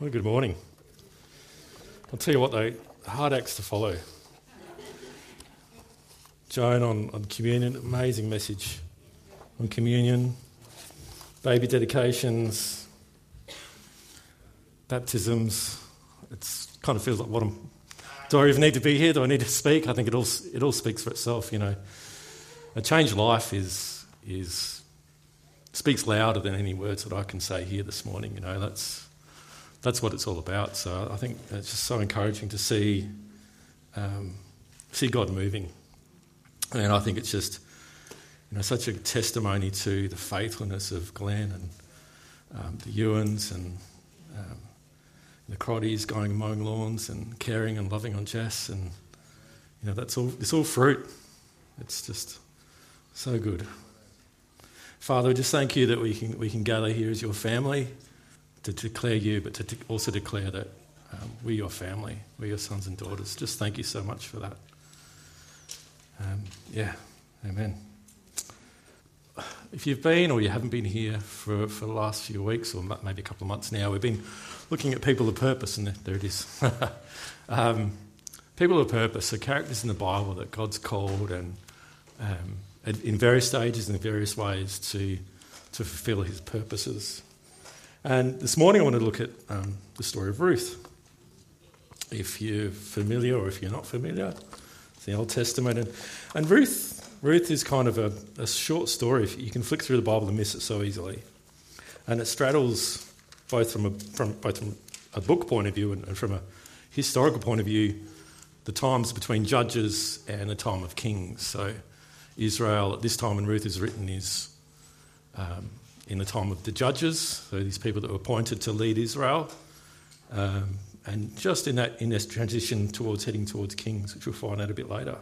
Well, good morning. I'll tell you what, though, hard acts to follow. Joan on, on communion, amazing message on communion, baby dedications, baptisms. It kind of feels like what I'm. Do I even need to be here? Do I need to speak? I think it all it all speaks for itself. You know, a changed life is is speaks louder than any words that I can say here this morning. You know, that's that's what it's all about. So I think it's just so encouraging to see um, see God moving, and I think it's just you know such a testimony to the faithfulness of Glenn and um, the Ewans and um, the Crotties going mowing lawns and caring and loving on Jess, and you know that's all it's all fruit. It's just so good. Father, we just thank you that we can we can gather here as your family to declare you, but to also declare that um, we're your family, we're your sons and daughters. Just thank you so much for that. Um, yeah, amen. If you've been or you haven't been here for, for the last few weeks or maybe a couple of months now, we've been looking at people of purpose, and there it is. um, people of purpose are characters in the Bible that God's called and um, in various stages and in various ways to, to fulfill his purposes. And this morning I want to look at um, the story of Ruth. If you're familiar or if you're not familiar, it's the Old Testament. And, and Ruth, Ruth is kind of a, a short story. You can flick through the Bible and miss it so easily. And it straddles both from a, from, both from a book point of view and, from a historical point of view, the times between judges and the time of kings. So Israel at this time when Ruth is written is um, in the time of the judges, so these people that were appointed to lead Israel, um, and just in that in this transition towards heading towards kings, which we'll find out a bit later.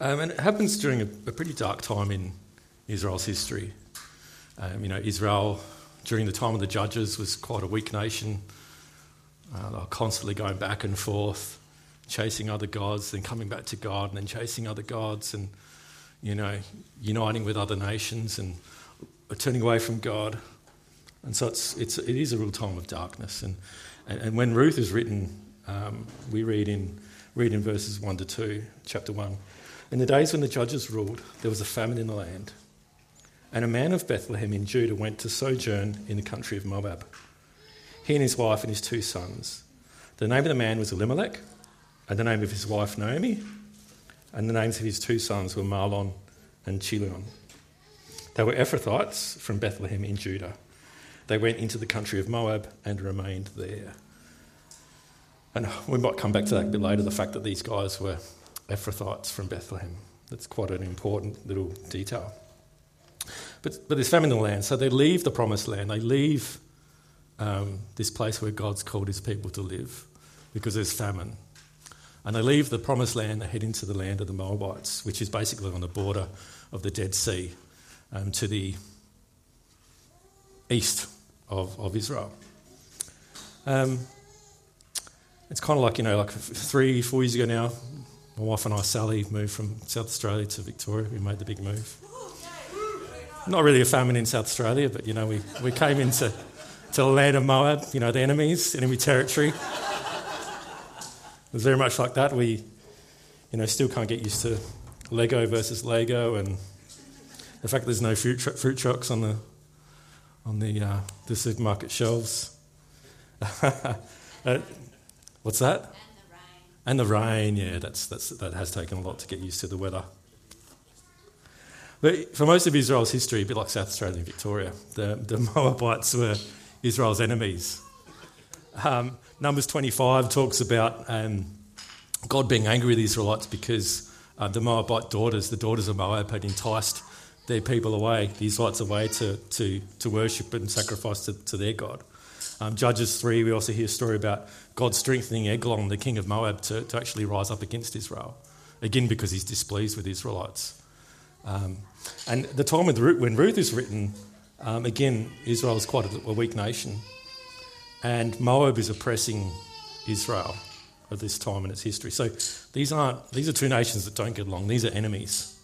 Um, and it happens during a, a, pretty dark time in Israel's history. Um, you know, Israel during the time of the judges was quite a weak nation. Uh, they were constantly going back and forth, chasing other gods, then coming back to God, and then chasing other gods, and you know, uniting with other nations and turning away from God. And so it's, it's, it is a real time of darkness. And, and, and when Ruth is written, um, we read in, read in verses 1 to 2, chapter 1. In the days when the judges ruled, there was a famine in the land. And a man of Bethlehem in Judah went to sojourn in the country of Moab. He and his wife and his two sons. The name of the man was Elimelech, and the name of his wife Naomi, and the names of his two sons were Mahlon and Chilion. They were Ephrathites from Bethlehem in Judah. They went into the country of Moab and remained there. And we might come back to that a bit later the fact that these guys were Ephrathites from Bethlehem. That's quite an important little detail. But, but there's famine in the land, so they leave the promised land. They leave um, this place where God's called his people to live because there's famine. And they leave the promised land, they head into the land of the Moabites, which is basically on the border of the Dead Sea um, to the east of, of Israel. Um, it's kind of like, you know, like three, four years ago now, my wife and I, Sally, moved from South Australia to Victoria. We made the big move. Not really a famine in South Australia, but, you know, we, we came into to the land of Moab, you know, the enemies, enemy territory. It's very much like that. We, you know, still can't get used to Lego versus Lego, and the fact there's no fruit, tr- fruit trucks on the on the uh, the supermarket shelves. uh, what's that? And the rain. yeah, that's, that's, that has taken a lot to get used to the weather. But for most of Israel's history, a bit like South Australia and Victoria, the, the Moabites were Israel's enemies. Um, Numbers 25 talks about um, God being angry with the Israelites because uh, the Moabite daughters, the daughters of Moab, had enticed their people away, the Israelites away to, to, to worship and sacrifice to, to their God. Um, Judges 3, we also hear a story about God strengthening Eglon, the king of Moab, to, to actually rise up against Israel, again because he's displeased with Israelites. Um, and the time when Ruth is written, um, again, Israel is quite a, a weak nation. And Moab is oppressing Israel at this time in its history. So these aren't these are two nations that don't get along. These are enemies.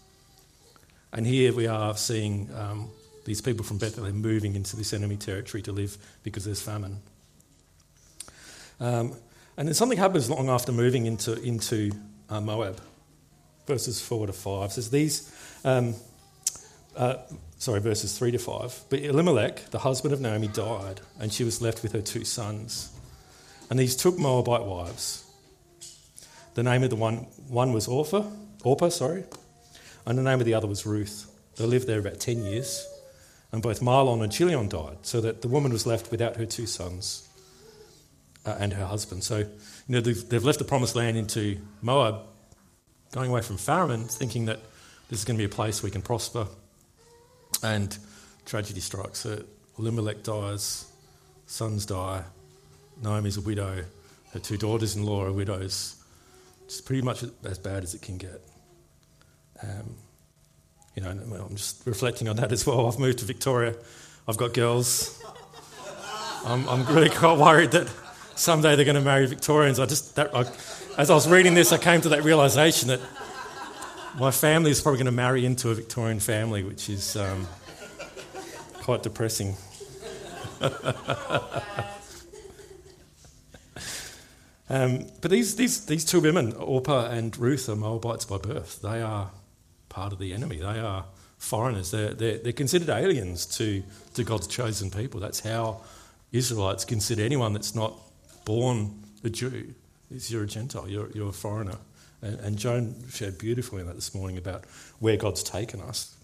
And here we are seeing um, these people from Bethlehem moving into this enemy territory to live because there's famine. Um, and then something happens long after moving into, into uh, Moab. Verses 4 to 5 says, These, um, uh, sorry, verses 3 to 5. But Elimelech, the husband of Naomi, died, and she was left with her two sons. And these took Moabite wives. The name of the one, one was Orpah, Orpah, sorry, and the name of the other was Ruth. They lived there about 10 years, and both Mahlon and Chilion died, so that the woman was left without her two sons uh, and her husband. So, you know, they've, they've left the promised land into Moab, going away from famine, thinking that this is going to be a place we can prosper. And tragedy strikes. So Elimelech dies, sons die, Naomi's a widow, her two daughters in law are widows. It's pretty much as bad as it can get. Um, you know, I'm just reflecting on that as well. I've moved to Victoria. I've got girls. I'm, I'm really quite worried that someday they're going to marry Victorians. I just, that, I, as I was reading this, I came to that realization that my family is probably going to marry into a Victorian family, which is um, quite depressing. um, but these, these, these two women, Orpah and Ruth, are Moabites by birth. They are part of the enemy. They are foreigners. They're, they're, they're considered aliens to, to God's chosen people. That's how Israelites consider anyone that's not born a Jew. Is you're a Gentile, you're, you're a foreigner. And, and Joan shared beautifully in that this morning about where God's taken us.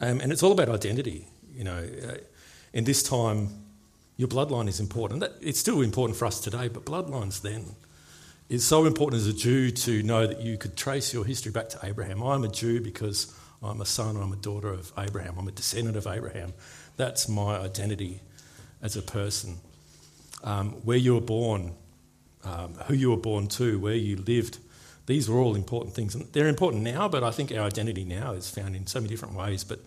Um, and it's all about identity. You know, uh, in this time, your bloodline is important. It's still important for us today, but bloodlines then. It's so important as a Jew to know that you could trace your history back to Abraham. I'm a Jew because I'm a son I'm a daughter of Abraham. I'm a descendant of Abraham. That's my identity as a person. Um, where you were born, um, who you were born to, where you lived, these are all important things. And they're important now, but I think our identity now is found in so many different ways, but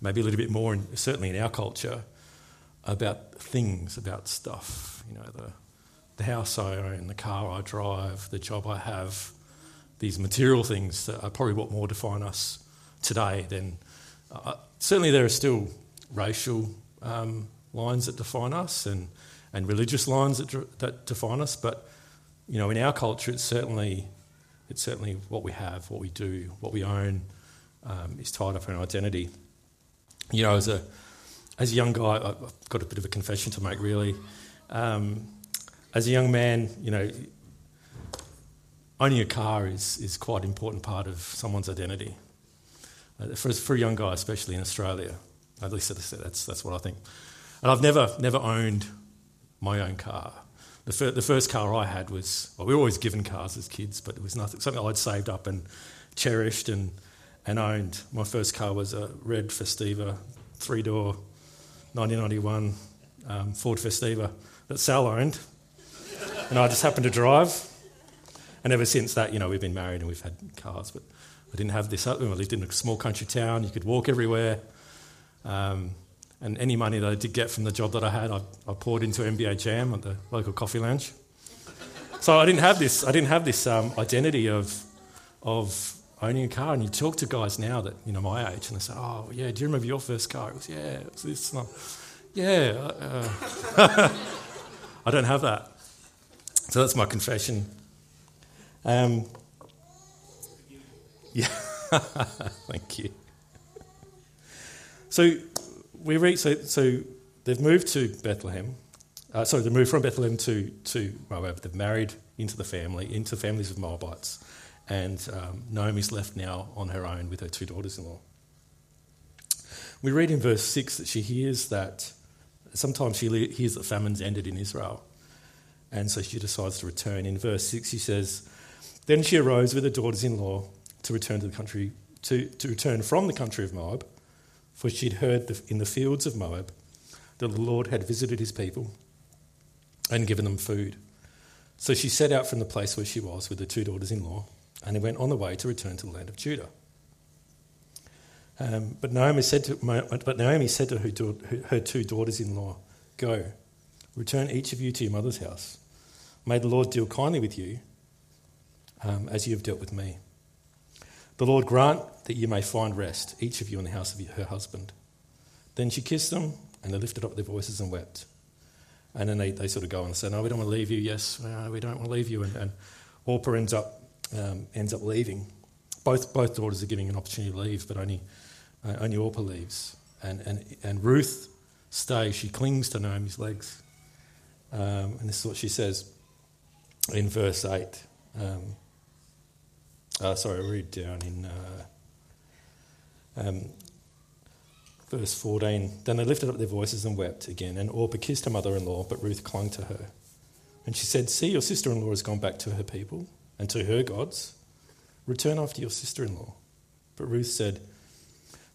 maybe a little bit more, in, certainly in our culture, about things, about stuff. You know, the, the house I own, the car I drive, the job I have, these material things that are probably what more define us today than. Uh, certainly, there are still racial um, lines that define us and, and religious lines that, that define us, but you know, in our culture, it's certainly, it's certainly what we have, what we do, what we own um, is tied up in our identity. You know, as a, as a young guy, I've got a bit of a confession to make, really. Um, as a young man, you know, owning a car is, is quite an important part of someone's identity. Uh, for, for a young guy, especially in Australia, at least that's, that's what I think. And I've never, never owned my own car. The, fir- the first car I had was, well, we were always given cars as kids, but it was nothing, something I'd saved up and cherished and, and owned. My first car was a red Festiva, three door, 1991 um, Ford Festiva that Sal owned. and I just happened to drive. And ever since that, you know, we've been married and we've had cars, but I didn't have this. Up. I lived in a small country town, you could walk everywhere. Um, and any money that I did get from the job that I had, I, I poured into NBA Jam at the local coffee lounge. So I didn't have this. I didn't have this um, identity of of owning a car. And you talk to guys now that you know my age, and they say, "Oh, yeah, do you remember your first car?" It was, "Yeah, it was this." And yeah, uh, I don't have that. So that's my confession. Um, yeah, thank you. So we read, so, so they've moved to Bethlehem. Uh, sorry, they moved from Bethlehem to, to Moab. They've married into the family, into families of Moabites. And um, Naomi's left now on her own with her two daughters in law. We read in verse 6 that she hears that sometimes she hears that famine's ended in Israel. And so she decides to return. In verse 6, she says, Then she arose with her daughters in law to return to the country, to, to return from the country of Moab for she'd heard in the fields of Moab that the Lord had visited his people and given them food. So she set out from the place where she was with her two daughters in law and went on the way to return to the land of Judah. Um, but, Naomi said to, but Naomi said to her, two daughters in law, Go, return each of you to your mother's house. May the Lord deal kindly with you um, as you have dealt with me. The Lord grant that you may find rest, each of you in the house of her husband. Then she kissed them, and they lifted up their voices and wept. And then they, they sort of go and say, No, we don't want to leave you. Yes, we don't want to leave you. And, and Orpah ends up, um, ends up leaving. Both, both daughters are giving an opportunity to leave, but only, uh, only Orpah leaves. And, and, and Ruth stays. She clings to Naomi's legs. Um, and this is what she says in verse 8. Um, uh, sorry, I'll read down in uh, um, verse 14. Then they lifted up their voices and wept again, and Orpah kissed her mother in law, but Ruth clung to her. And she said, See, your sister in law has gone back to her people and to her gods. Return after your sister in law. But Ruth said,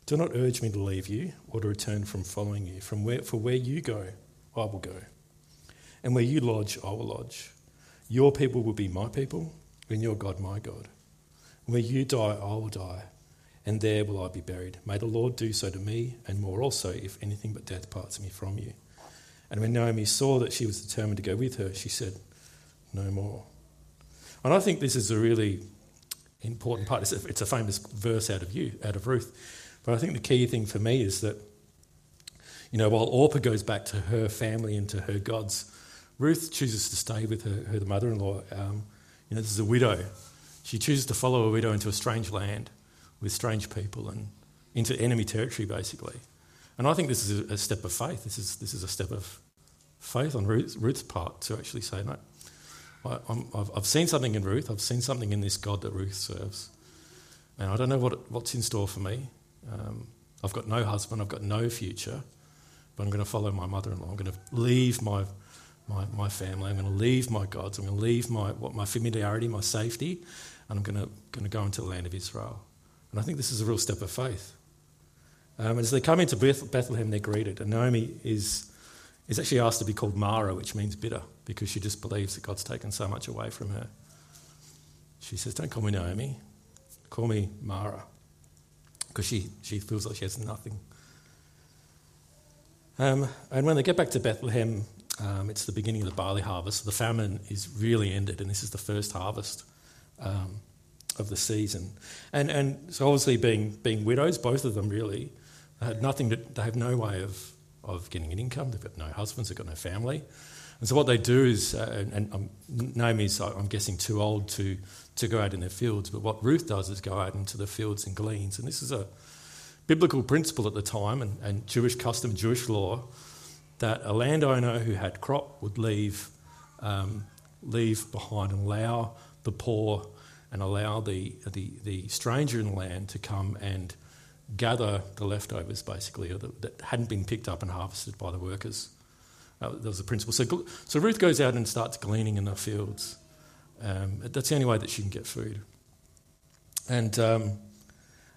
Do not urge me to leave you or to return from following you. From where, for where you go, I will go. And where you lodge, I will lodge. Your people will be my people, and your God my God. Where you die, I will die, and there will I be buried. May the Lord do so to me, and more also, if anything but death parts me from you. And when Naomi saw that she was determined to go with her, she said, No more. And I think this is a really important part. It's a, it's a famous verse out of you, out of Ruth. But I think the key thing for me is that, you know, while Orpah goes back to her family and to her gods, Ruth chooses to stay with her, her mother-in-law. Um, you know, this is a widow. She chooses to follow a widow into a strange land with strange people and into enemy territory, basically. And I think this is a, step of faith. This is, this is a step of faith on Ruth's, Ruth's part to actually say, no, I, have seen something in Ruth. I've seen something in this God that Ruth serves. And I don't know what, what's in store for me. Um, I've got no husband. I've got no future. But I'm going to follow my mother in law. I'm going to leave my my, my family. I'm going to leave my gods. I'm going to leave my, what, my familiarity, my safety, and I'm going to, go into the land of Israel. And I think this is a real step of faith. Um, as they come into Beth- Bethlehem, they're greeted. And Naomi is, is actually asked to be called Mara, which means bitter, because she just believes that God's taken so much away from her. She says, Don't call me Naomi, call me Mara, because she, she feels like she has nothing. Um, and when they get back to Bethlehem, um, it's the beginning of the barley harvest. The famine is really ended, and this is the first harvest um, of the season. And and so obviously being being widows, both of them really they had nothing. To, they have no way of of getting an income. They've got no husbands. They've got no family. And so what they do is, uh, and, and um, Naomi's, I'm guessing, too old to to go out in their fields. But what Ruth does is go out into the fields and gleans. And this is a biblical principle at the time, and, and Jewish custom, Jewish law that a landowner who had crop would leave, um, leave behind and allow the poor and allow the, the, the stranger in the land to come and gather the leftovers, basically, that hadn't been picked up and harvested by the workers. Uh, that was the principle. So, so Ruth goes out and starts gleaning in the fields. Um, that's the only way that she can get food. And um,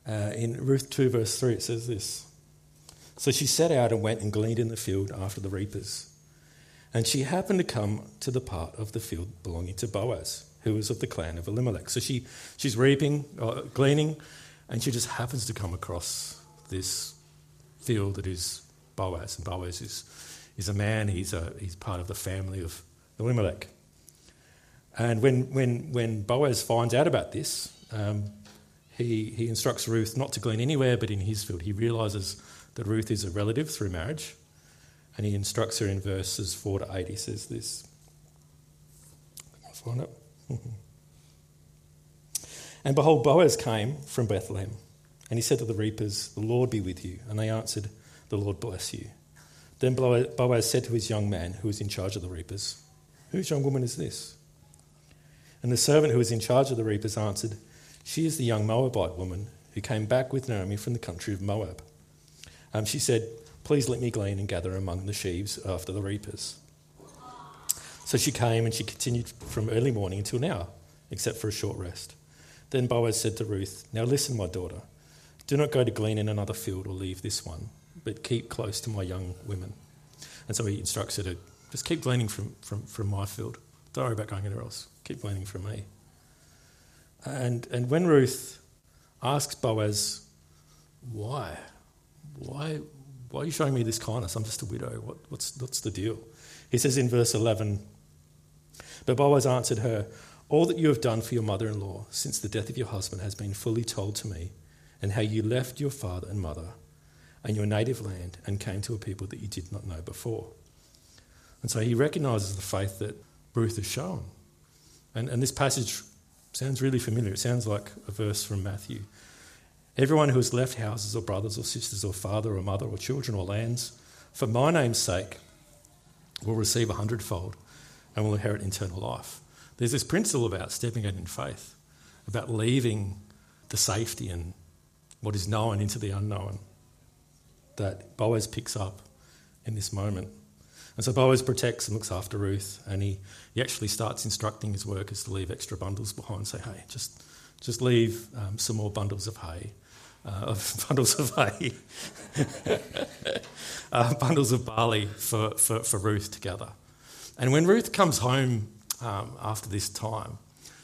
uh, in Ruth 2, verse 3, it says this so she set out and went and gleaned in the field after the reapers. And she happened to come to the part of the field belonging to Boaz, who was of the clan of Elimelech. So she, she's reaping, uh, gleaning, and she just happens to come across this field that is Boaz. And Boaz is, is a man, he's, a, he's part of the family of Elimelech. And when, when, when Boaz finds out about this, um, he, he instructs Ruth not to glean anywhere but in his field. He realizes that Ruth is a relative through marriage. And he instructs her in verses 4 to 8. He says this. I find it. and behold, Boaz came from Bethlehem. And he said to the reapers, The Lord be with you. And they answered, The Lord bless you. Then Boaz said to his young man who was in charge of the reapers, Whose young woman is this? And the servant who was in charge of the reapers answered, She is the young Moabite woman who came back with Naomi from the country of Moab. Um, she said, Please let me glean and gather among the sheaves after the reapers. So she came and she continued from early morning until now, except for a short rest. Then Boaz said to Ruth, Now listen, my daughter. Do not go to glean in another field or leave this one, but keep close to my young women. And so he instructs her to just keep gleaning from, from, from my field. Don't worry about going anywhere else. Keep gleaning from me. And, and when Ruth asks Boaz, why? why, why are you showing me this kindness? I'm just a widow. What, what's, what's the deal? He says in verse 11, But Boaz answered her, All that you have done for your mother in law since the death of your husband has been fully told to me, and how you left your father and mother and your native land and came to a people that you did not know before. And so he recognizes the faith that Ruth has shown. And, and this passage sounds really familiar. It sounds like a verse from Matthew. Everyone who has left houses or brothers or sisters or father or mother or children or lands for my name's sake will receive a hundredfold and will inherit eternal life. There's this principle about stepping out in faith, about leaving the safety and what is known into the unknown that Boaz picks up in this moment. And so Boaz protects and looks after Ruth, and he, he actually starts instructing his workers to leave extra bundles behind. Say, hey, just, just leave um, some more bundles of hay, uh, of bundles of hay, uh, bundles of barley for, for, for Ruth to gather. And when Ruth comes home um, after this time,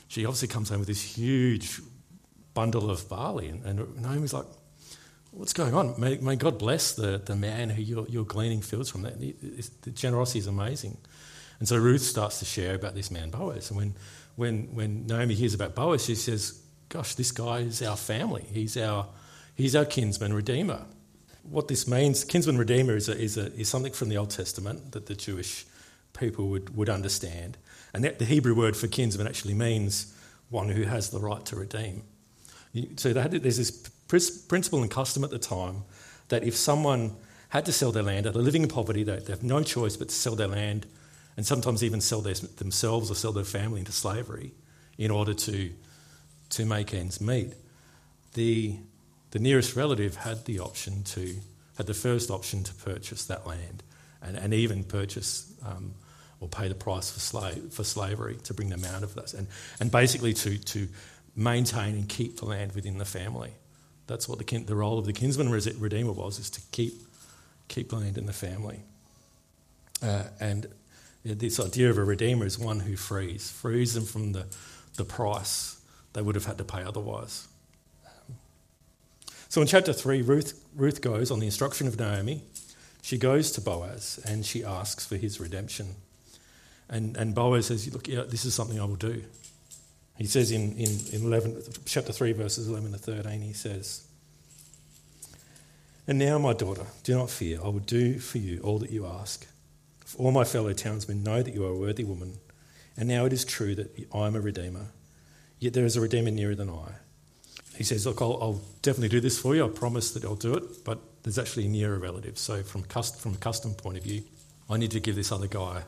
she obviously comes home with this huge bundle of barley, and, and Naomi's like, what's going on? May, may, God bless the, the man who you're, you're gleaning fields from. That the generosity is amazing. And so Ruth starts to share about this man Boaz. And when, when, when Naomi hears about Boaz, she says, "Gosh, this guy is our family. He's our, he's our kinsman redeemer." What this means, kinsman redeemer, is, a, is, a, is something from the Old Testament that the Jewish people would, would understand. And that, the Hebrew word for kinsman actually means one who has the right to redeem. So there's this principle and custom at the time that if someone had to sell their land, they're living in poverty, they, have no choice but to sell their land and sometimes even sell their, themselves or sell their family into slavery in order to, to make ends meet. The, the nearest relative had the option to, had the first option to purchase that land and, and even purchase um, or pay the price for, slave, for slavery to bring them out of this and, and basically to, to maintain and keep the land within the family. That's what the, kin- the role of the kinsman redeemer was, is to keep, keep land in the family. Uh, and this idea of a redeemer is one who frees, frees them from the, the price they would have had to pay otherwise. So in chapter 3, Ruth, Ruth goes on the instruction of Naomi. She goes to Boaz and she asks for his redemption. And, and Boaz says, Look, yeah, this is something I will do. He says in, in, in 11, chapter 3, verses 11 to 13, he says, And now, my daughter, do not fear. I will do for you all that you ask. For all my fellow townsmen know that you are a worthy woman. And now it is true that I am a redeemer. Yet there is a redeemer nearer than I. He says, Look, I'll, I'll definitely do this for you. I promise that I'll do it. But there's actually a nearer relative. So, from, cust- from a custom point of view, I need to give this other guy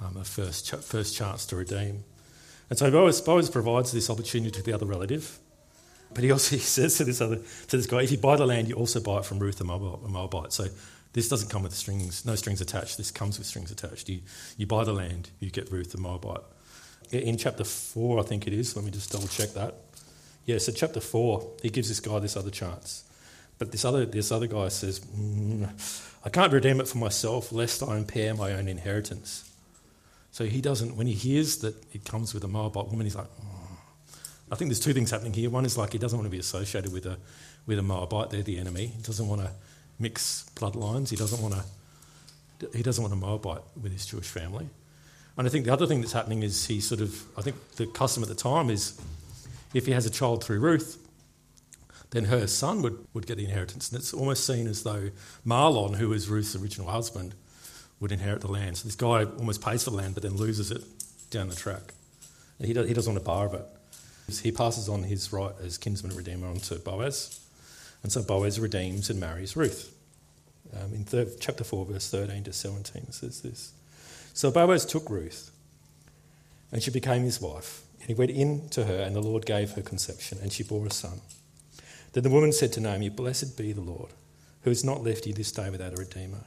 um, a first, ch- first chance to redeem. And so Boaz, Boaz provides this opportunity to the other relative. But he also he says to this other to this guy, if you buy the land, you also buy it from Ruth the Moabite. So this doesn't come with strings, no strings attached. This comes with strings attached. You, you buy the land, you get Ruth the Moabite. In chapter 4, I think it is, let me just double check that. Yeah, so chapter 4, he gives this guy this other chance. But this other, this other guy says, mm, I can't redeem it for myself, lest I impair my own inheritance. So he doesn't, when he hears that it comes with a Moabite woman, he's like, oh. I think there's two things happening here. One is like he doesn't want to be associated with a, with a Moabite, they're the enemy. He doesn't want to mix bloodlines. He doesn't want to, he doesn't want a Moabite with his Jewish family. And I think the other thing that's happening is he sort of, I think the custom at the time is if he has a child through Ruth, then her son would, would get the inheritance. And it's almost seen as though Mahlon, who was Ruth's original husband, would inherit the land. So this guy almost pays for the land but then loses it down the track. He, does, he doesn't want to borrow it. He passes on his right as kinsman redeemer onto Boaz. And so Boaz redeems and marries Ruth. Um, in third, chapter 4, verse 13 to 17, it says this. So Boaz took Ruth, and she became his wife. And he went in to her, and the Lord gave her conception, and she bore a son. Then the woman said to Naomi, Blessed be the Lord, who has not left you this day without a redeemer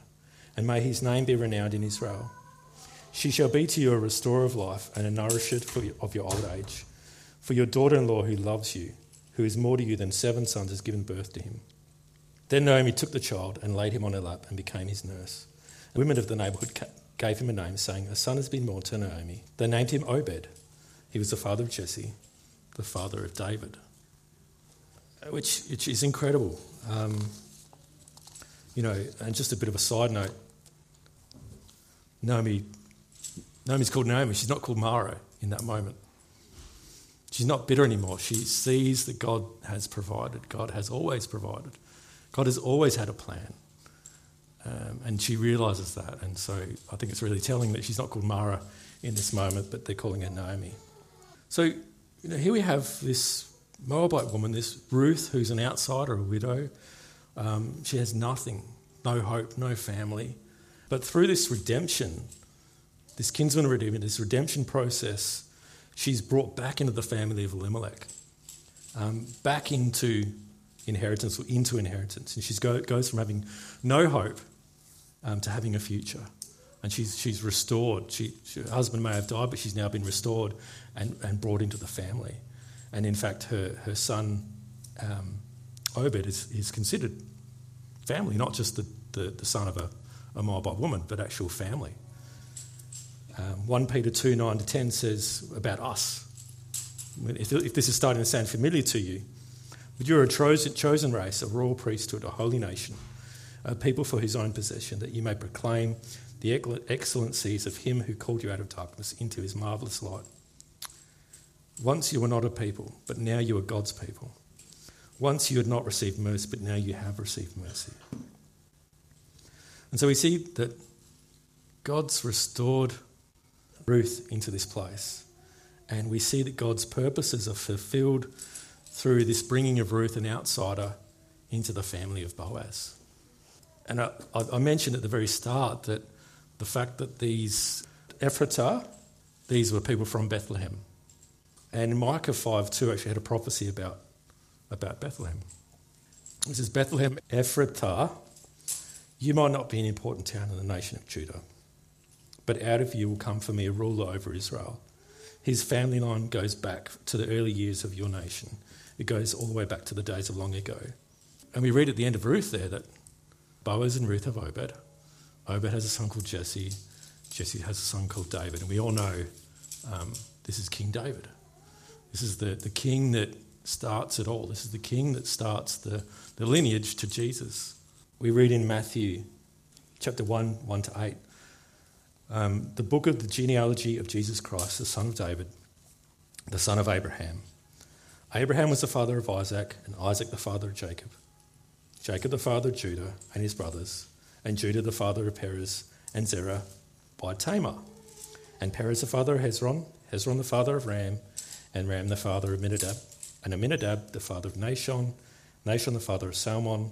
and may his name be renowned in Israel. She shall be to you a restorer of life and a nourisher of your old age. For your daughter in law, who loves you, who is more to you than seven sons, has given birth to him. Then Naomi took the child and laid him on her lap and became his nurse. The women of the neighbourhood gave him a name, saying, A son has been born to Naomi. They named him Obed. He was the father of Jesse, the father of David. Which, which is incredible. Um, you know, and just a bit of a side note Naomi, Naomi's called Naomi, she's not called Mara in that moment. She's not bitter anymore. She sees that God has provided. God has always provided. God has always had a plan. Um, and she realizes that. And so I think it's really telling that she's not called Mara in this moment, but they're calling her Naomi. So you know, here we have this Moabite woman, this Ruth, who's an outsider, a widow. Um, she has nothing, no hope, no family. But through this redemption, this kinsman redeemer, this redemption process, she's brought back into the family of Elimelech, um, back into inheritance or into inheritance. And she go, goes from having no hope um, to having a future. And she's, she's restored. She, she, her husband may have died, but she's now been restored and, and brought into the family. And in fact, her, her son, um, Obed, is, is considered family, not just the, the, the son of a, a Moabite woman, but actual family. Um, 1 Peter 2 9 to 10 says about us. If, this is starting to sound familiar to you, but you're a chosen, chosen race, a royal priesthood, a holy nation, a people for his own possession, that you may proclaim the excellencies of him who called you out of darkness into his marvellous light. Once you were not a people, but now you are God's people. Once you had not received mercy, but now you have received mercy. And so we see that God's restored Ruth into this place. And we see that God's purposes are fulfilled through this bringing of Ruth, an outsider, into the family of Boaz. And I, I mentioned at the very start that the fact that these Ephratah, these were people from Bethlehem. And Micah 5 2 actually had a prophecy about, about Bethlehem. This is Bethlehem Ephratah, you might not be an important town in the nation of Judah, but out of you will come for me a ruler over Israel. His family line goes back to the early years of your nation. It goes all the way back to the days of long ago. And we read at the end of Ruth there that Boaz and Ruth have Obed. Obed has a son called Jesse. Jesse has a son called David. And we all know um, this is King David. This is the, the king that starts it all. This is the king that starts the, the lineage to Jesus. We read in Matthew chapter 1, 1 to 8, um, the book of the genealogy of Jesus Christ, the son of David, the son of Abraham. Abraham was the father of Isaac, and Isaac the father of Jacob. Jacob the father of Judah and his brothers, and Judah the father of Perez and Zerah by Tamar, and Perez the father of Hezron, Hezron the father of Ram, and Ram the father of Amminadab, and Amminadab the father of Nahshon, Nahshon the father of Salmon,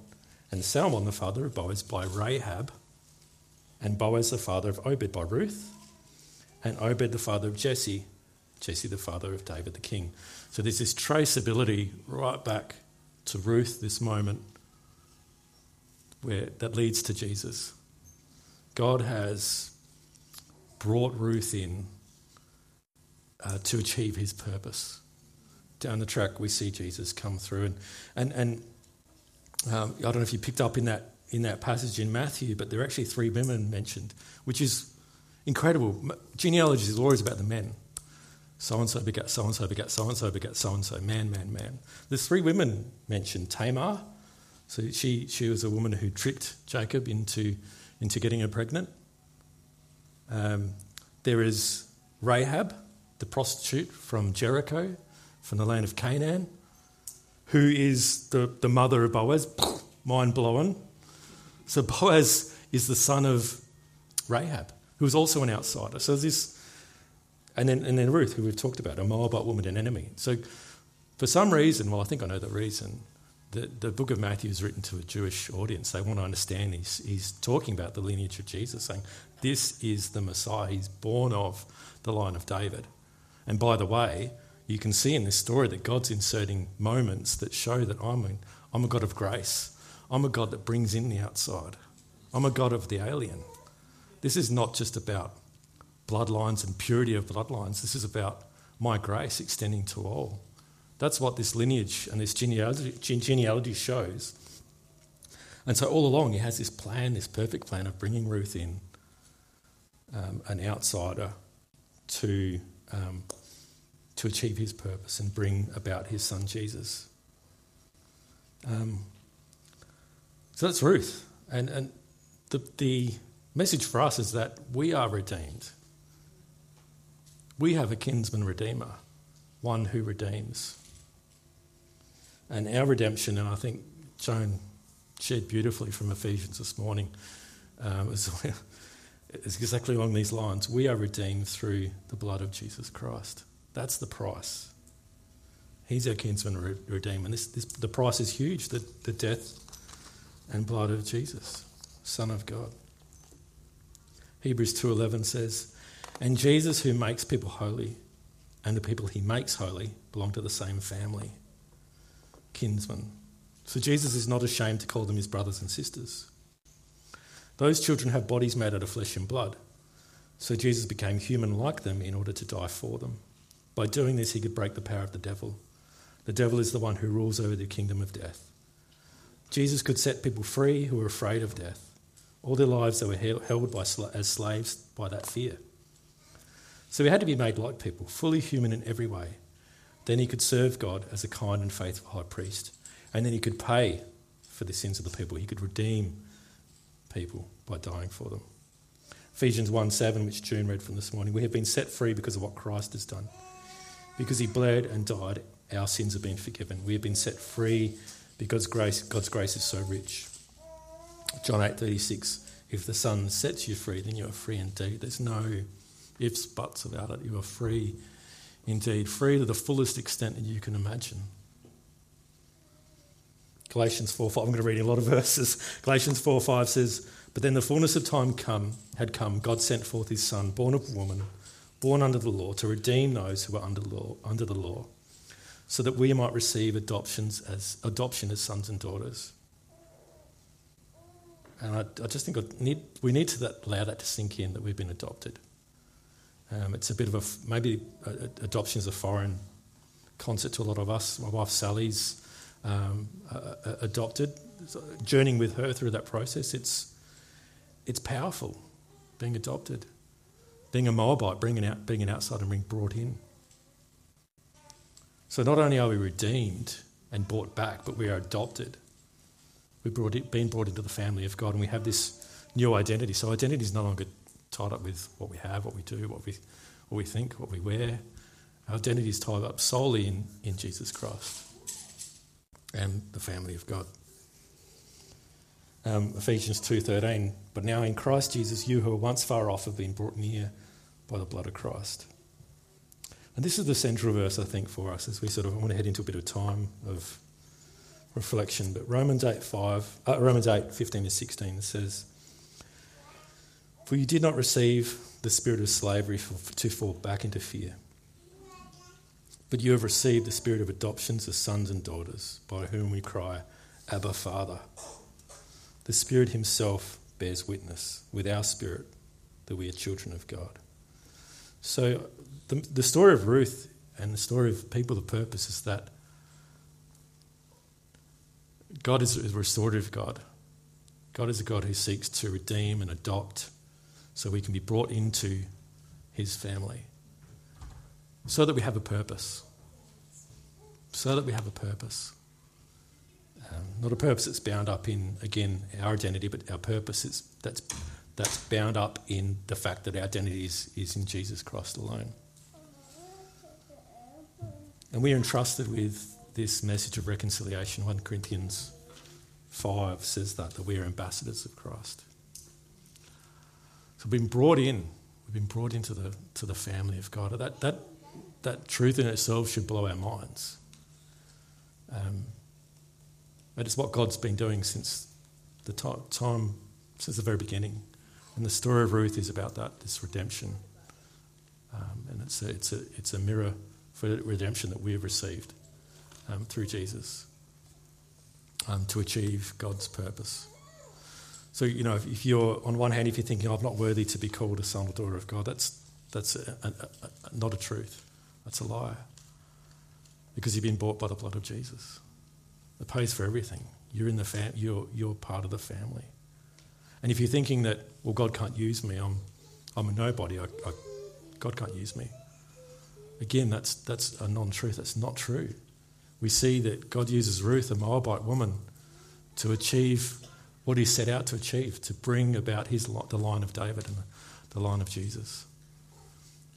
and Salmon the father of Boaz by Rahab, and Boaz the father of Obed by Ruth, and Obed the father of Jesse, Jesse the father of David the king. So there's this traceability right back to Ruth, this moment where that leads to Jesus. God has brought Ruth in uh, to achieve his purpose. Down the track, we see Jesus come through, and and and um, I don't know if you picked up in that in that passage in Matthew, but there are actually three women mentioned, which is incredible. Genealogy is always about the men. So and so begat so and so begat so and so begat so and so, man, man, man. There's three women mentioned Tamar, so she, she was a woman who tricked Jacob into, into getting her pregnant. Um, there is Rahab, the prostitute from Jericho, from the land of Canaan, who is the, the mother of Boaz. Mind blowing. So Boaz is the son of Rahab, who was also an outsider. So this, and then, and then Ruth, who we've talked about, a Moabite woman, an enemy. So for some reason, well, I think I know the reason, the, the book of Matthew is written to a Jewish audience. They want to understand he's, he's talking about the lineage of Jesus, saying, This is the Messiah. He's born of the line of David. And by the way, you can see in this story that God's inserting moments that show that I'm a, I'm a God of grace. I'm a God that brings in the outside. I'm a God of the alien. This is not just about bloodlines and purity of bloodlines. This is about my grace extending to all. That's what this lineage and this genealogy, genealogy shows. And so all along, he has this plan, this perfect plan of bringing Ruth in, um, an outsider, to, um, to achieve his purpose and bring about his son Jesus. Um, so that's Ruth. And, and the, the message for us is that we are redeemed. We have a kinsman redeemer one who redeems. And our redemption, and I think Joan shared beautifully from Ephesians this morning, um, is, is exactly along these lines. We are redeemed through the blood of Jesus Christ. That's the price. He's our kinsman redeemer. This, this, the price is huge the, the death and blood of Jesus, Son of God. Hebrews 2:11 says, "And Jesus who makes people holy and the people he makes holy belong to the same family, kinsmen." So Jesus is not ashamed to call them his brothers and sisters. Those children have bodies made out of flesh and blood. So Jesus became human like them in order to die for them. By doing this, he could break the power of the devil. The devil is the one who rules over the kingdom of death. Jesus could set people free who were afraid of death. All their lives they were held by, as slaves by that fear. So he had to be made like people, fully human in every way. Then he could serve God as a kind and faithful high priest. And then he could pay for the sins of the people. He could redeem people by dying for them. Ephesians 1 7, which June read from this morning, we have been set free because of what Christ has done. Because he bled and died, our sins have been forgiven. We have been set free because grace, God's grace is so rich. John 8:36 If the Son sets you free then you are free indeed. There's no ifs buts about it. You are free indeed, free to the fullest extent that you can imagine. Galatians 4 5, I'm going to read a lot of verses. Galatians 4 5 says, But then the fullness of time come, had come, God sent forth his Son, born of woman, born under the law, to redeem those who are under law, under the law, so that we might receive adoptions as adoption as sons and daughters. And I, I just think need, we need to that, allow that to sink in that we've been adopted. Um, it's a bit of a, maybe adoption is a foreign concept to a lot of us. My wife Sally's um, uh, adopted, journeying with her through that process. It's, it's powerful being adopted. Being a Moabite, bringing out, being an outsider and being brought in. So not only are we redeemed and brought back, but we are adopted. We've brought it, been brought into the family of God and we have this new identity. So identity is no longer tied up with what we have, what we do, what we, what we think, what we wear. Our identity is tied up solely in, in Jesus Christ and the family of God. Um, Ephesians 2.13, but now in Christ Jesus, you who were once far off have been brought near by the blood of Christ. And this is the central verse, I think, for us as we sort of want to head into a bit of time of reflection. But Romans 8, 5, uh, Romans 8, 15 to 16 says, For you did not receive the spirit of slavery for, to fall back into fear, but you have received the spirit of adoptions as sons and daughters, by whom we cry, Abba, Father. The Spirit Himself bears witness with our spirit that we are children of God. So, the, the story of Ruth and the story of people of purpose is that God is a restorative God. God is a God who seeks to redeem and adopt so we can be brought into his family. So that we have a purpose. So that we have a purpose. Um, not a purpose that's bound up in, again, our identity, but our purpose is, that's, that's bound up in the fact that our identity is, is in Jesus Christ alone. And we are entrusted with this message of reconciliation. 1 Corinthians 5 says that, that we are ambassadors of Christ. So we've been brought in. We've been brought into the, to the family of God. That, that, that truth in itself should blow our minds. Um, it's what God's been doing since the time, since the very beginning. And the story of Ruth is about that, this redemption. Um, and it's a, it's, a, it's a mirror for the redemption that we have received um, through Jesus um, to achieve God's purpose. So, you know, if, if, you're, on one hand, if you're thinking, I'm not worthy to be called a son or daughter of God, that's, that's a, a, a, not a truth. That's a lie. Because you've been bought by the blood of Jesus. It pays for everything. You're, in the fam- you're, you're part of the family. And if you're thinking that, well, God can't use me, I'm, I'm a nobody, I, I, God can't use me. Again, that's, that's a non truth. That's not true we see that God uses Ruth, a Moabite woman, to achieve what he set out to achieve, to bring about his, the line of David and the, the line of Jesus.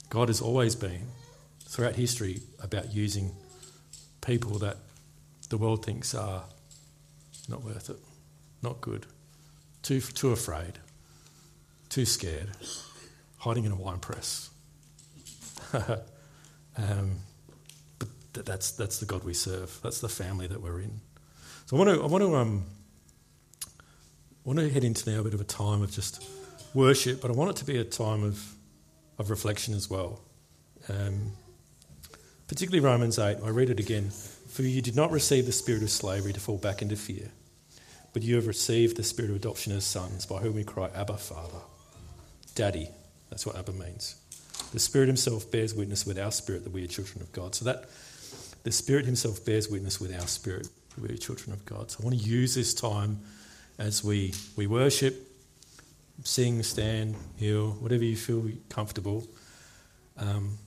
God has always been throughout history about using people that the world thinks are not worth it, not good, too, too afraid, too scared, hiding in a wine press. um, but that's, that's the God we serve. That's the family that we're in. So I want to, I want to, um, I want to head into now a bit of a time of just worship, but I want it to be a time of, of reflection as well. Um, particularly Romans 8, I read it again. For you did not receive the spirit of slavery to fall back into fear, but you have received the spirit of adoption as sons, by whom we cry, Abba, Father. Daddy. That's what Abba means. The Spirit Himself bears witness with our spirit that we are children of God. So that the Spirit Himself bears witness with our spirit that we are children of God. So I want to use this time as we, we worship, sing, stand, heal, whatever you feel comfortable. Um,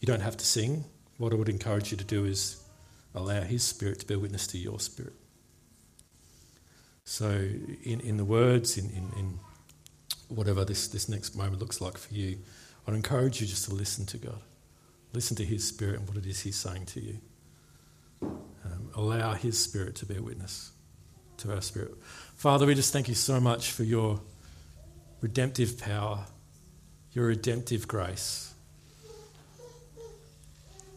you don't have to sing. What I would encourage you to do is allow His Spirit to bear witness to your spirit. So, in, in the words, in, in, in whatever this, this next moment looks like for you, I'd encourage you just to listen to God. Listen to His Spirit and what it is He's saying to you. Um, allow His Spirit to bear witness to our spirit. Father, we just thank you so much for your redemptive power, your redemptive grace.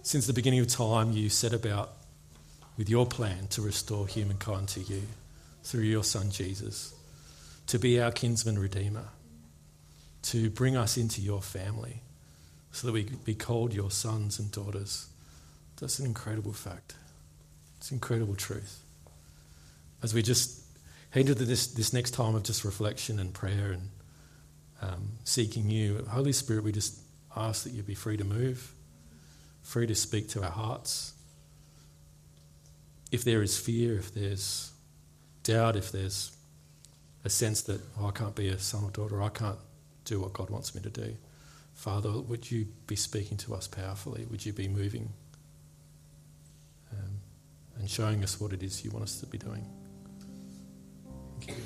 Since the beginning of time, you set about with your plan to restore humankind to you through your Son Jesus, to be our kinsman redeemer, to bring us into your family so that we could be called your sons and daughters. That's an incredible fact. It's incredible truth. As we just head into this, this next time of just reflection and prayer and um, seeking you, Holy Spirit, we just ask that you be free to move, free to speak to our hearts. If there is fear, if there's doubt, if there's a sense that oh, I can't be a son or daughter, I can't do what God wants me to do. Father, would you be speaking to us powerfully? Would you be moving um, and showing us what it is you want us to be doing? Thank you.